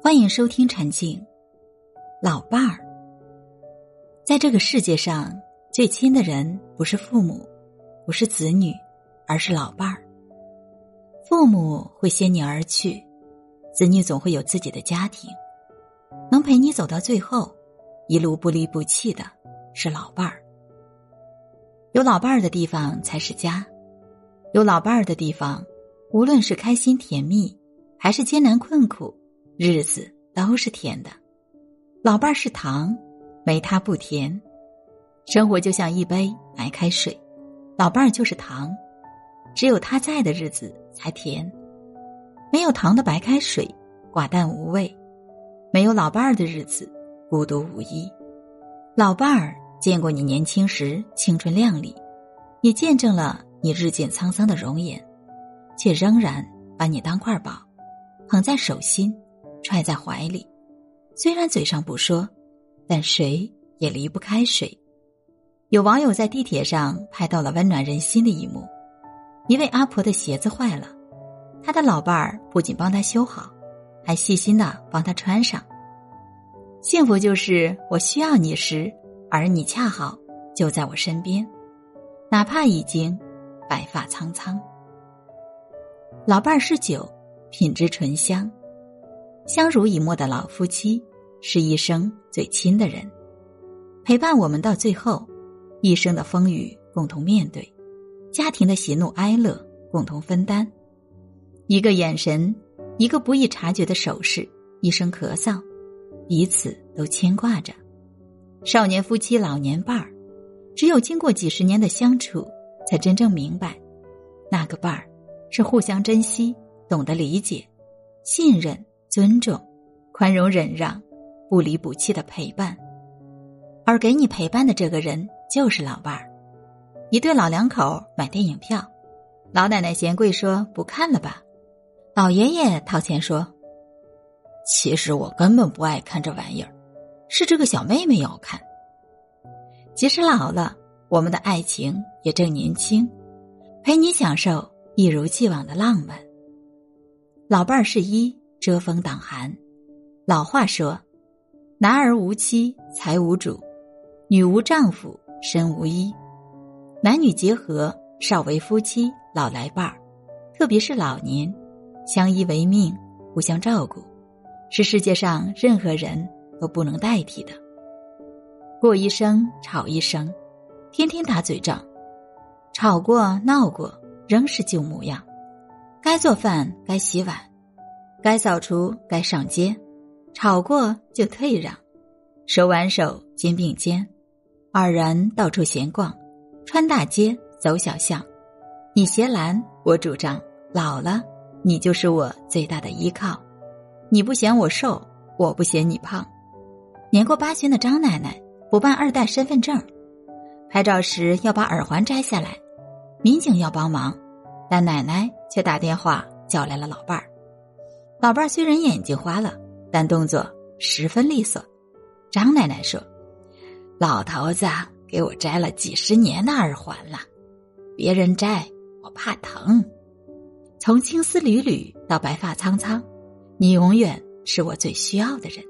欢迎收听陈静。老伴儿，在这个世界上最亲的人不是父母，不是子女，而是老伴儿。父母会先你而去，子女总会有自己的家庭，能陪你走到最后，一路不离不弃的是老伴儿。有老伴儿的地方才是家，有老伴儿的地方，无论是开心甜蜜，还是艰难困苦。日子都是甜的，老伴儿是糖，没他不甜。生活就像一杯白开水，老伴儿就是糖，只有他在的日子才甜。没有糖的白开水，寡淡无味；没有老伴儿的日子，孤独无依。老伴儿见过你年轻时青春靓丽，也见证了你日渐沧桑的容颜，却仍然把你当块宝，捧在手心。揣在怀里，虽然嘴上不说，但谁也离不开谁。有网友在地铁上拍到了温暖人心的一幕：一位阿婆的鞋子坏了，她的老伴儿不仅帮她修好，还细心的帮她穿上。幸福就是我需要你时，而你恰好就在我身边，哪怕已经白发苍苍。老伴儿是酒，品质醇香。相濡以沫的老夫妻，是一生最亲的人，陪伴我们到最后，一生的风雨共同面对，家庭的喜怒哀乐共同分担。一个眼神，一个不易察觉的手势，一声咳嗽，彼此都牵挂着。少年夫妻老年伴儿，只有经过几十年的相处，才真正明白，那个伴儿是互相珍惜、懂得理解、信任。尊重、宽容、忍让、不离不弃的陪伴，而给你陪伴的这个人就是老伴儿。一对老两口买电影票，老奶奶嫌贵说不看了吧，老爷爷掏钱说：“其实我根本不爱看这玩意儿，是这个小妹妹要看。”即使老了，我们的爱情也正年轻，陪你享受一如既往的浪漫。老伴儿是一。遮风挡寒，老话说：“男儿无妻财无主，女无丈夫身无依。”男女结合，少为夫妻，老来伴儿，特别是老年，相依为命，互相照顾，是世界上任何人都不能代替的。过一生吵一生，天天打嘴仗，吵过闹过，仍是旧模样。该做饭，该洗碗。该扫除，该上街，吵过就退让，手挽手，肩并肩，二人到处闲逛，穿大街，走小巷，你斜拦，我主张，老了，你就是我最大的依靠，你不嫌我瘦，我不嫌你胖。年过八旬的张奶奶不办二代身份证，拍照时要把耳环摘下来，民警要帮忙，但奶奶却打电话叫来了老伴儿。老伴儿虽然眼睛花了，但动作十分利索。张奶奶说：“老头子给我摘了几十年的耳环了，别人摘我怕疼。从青丝缕缕到白发苍苍，你永远是我最需要的人。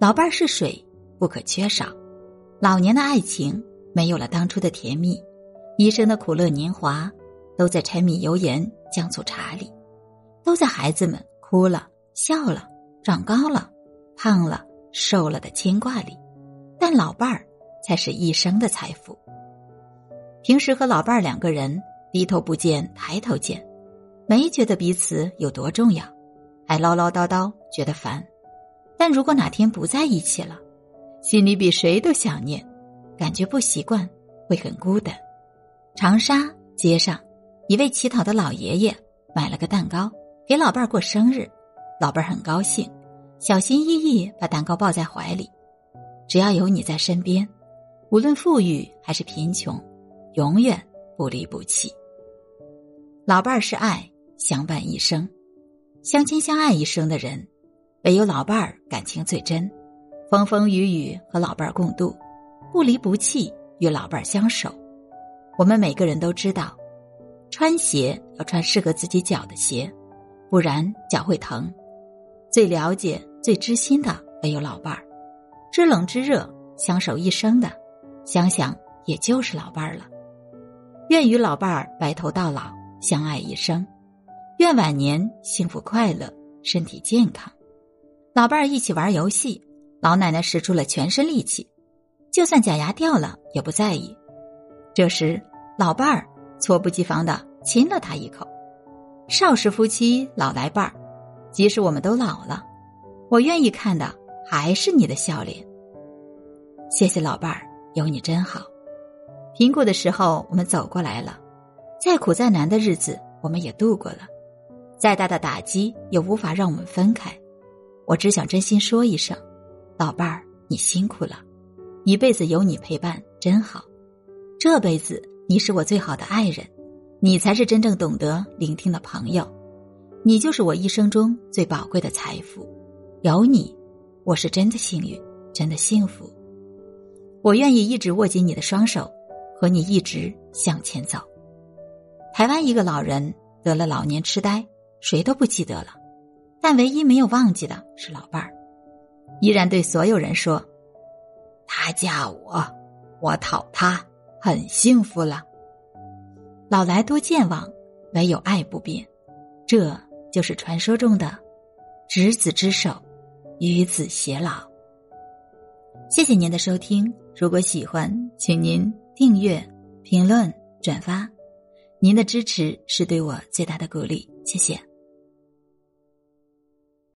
老伴儿是水，不可缺少。老年的爱情没有了当初的甜蜜，一生的苦乐年华都在柴米油盐酱醋茶里。”都在孩子们哭了、笑了、长高了、胖了、瘦了的牵挂里，但老伴儿才是一生的财富。平时和老伴儿两个人低头不见抬头见，没觉得彼此有多重要，还唠唠叨叨觉得烦。但如果哪天不在一起了，心里比谁都想念，感觉不习惯，会很孤单。长沙街上，一位乞讨的老爷爷买了个蛋糕。给老伴儿过生日，老伴儿很高兴，小心翼翼把蛋糕抱在怀里。只要有你在身边，无论富裕还是贫穷，永远不离不弃。老伴儿是爱，相伴一生，相亲相爱一生的人，唯有老伴儿感情最真。风风雨雨和老伴儿共度，不离不弃与老伴儿相守。我们每个人都知道，穿鞋要穿适合自己脚的鞋。不然脚会疼，最了解、最知心的唯有老伴儿，知冷知热、相守一生的，想想也就是老伴儿了。愿与老伴儿白头到老，相爱一生；愿晚年幸福快乐，身体健康。老伴儿一起玩游戏，老奶奶使出了全身力气，就算假牙掉了也不在意。这时，老伴儿猝不及防的亲了他一口。少时夫妻老来伴儿，即使我们都老了，我愿意看的还是你的笑脸。谢谢老伴儿，有你真好。贫苦的时候我们走过来了，再苦再难的日子我们也度过了，再大的打击也无法让我们分开。我只想真心说一声，老伴儿，你辛苦了，一辈子有你陪伴真好。这辈子你是我最好的爱人。你才是真正懂得聆听的朋友，你就是我一生中最宝贵的财富。有你，我是真的幸运，真的幸福。我愿意一直握紧你的双手，和你一直向前走。台湾一个老人得了老年痴呆，谁都不记得了，但唯一没有忘记的是老伴儿，依然对所有人说：“他嫁我，我讨他，很幸福了。”老来多健忘，唯有爱不变，这就是传说中的执子之手，与子偕老。谢谢您的收听，如果喜欢，请您订阅、评论、转发，您的支持是对我最大的鼓励，谢谢。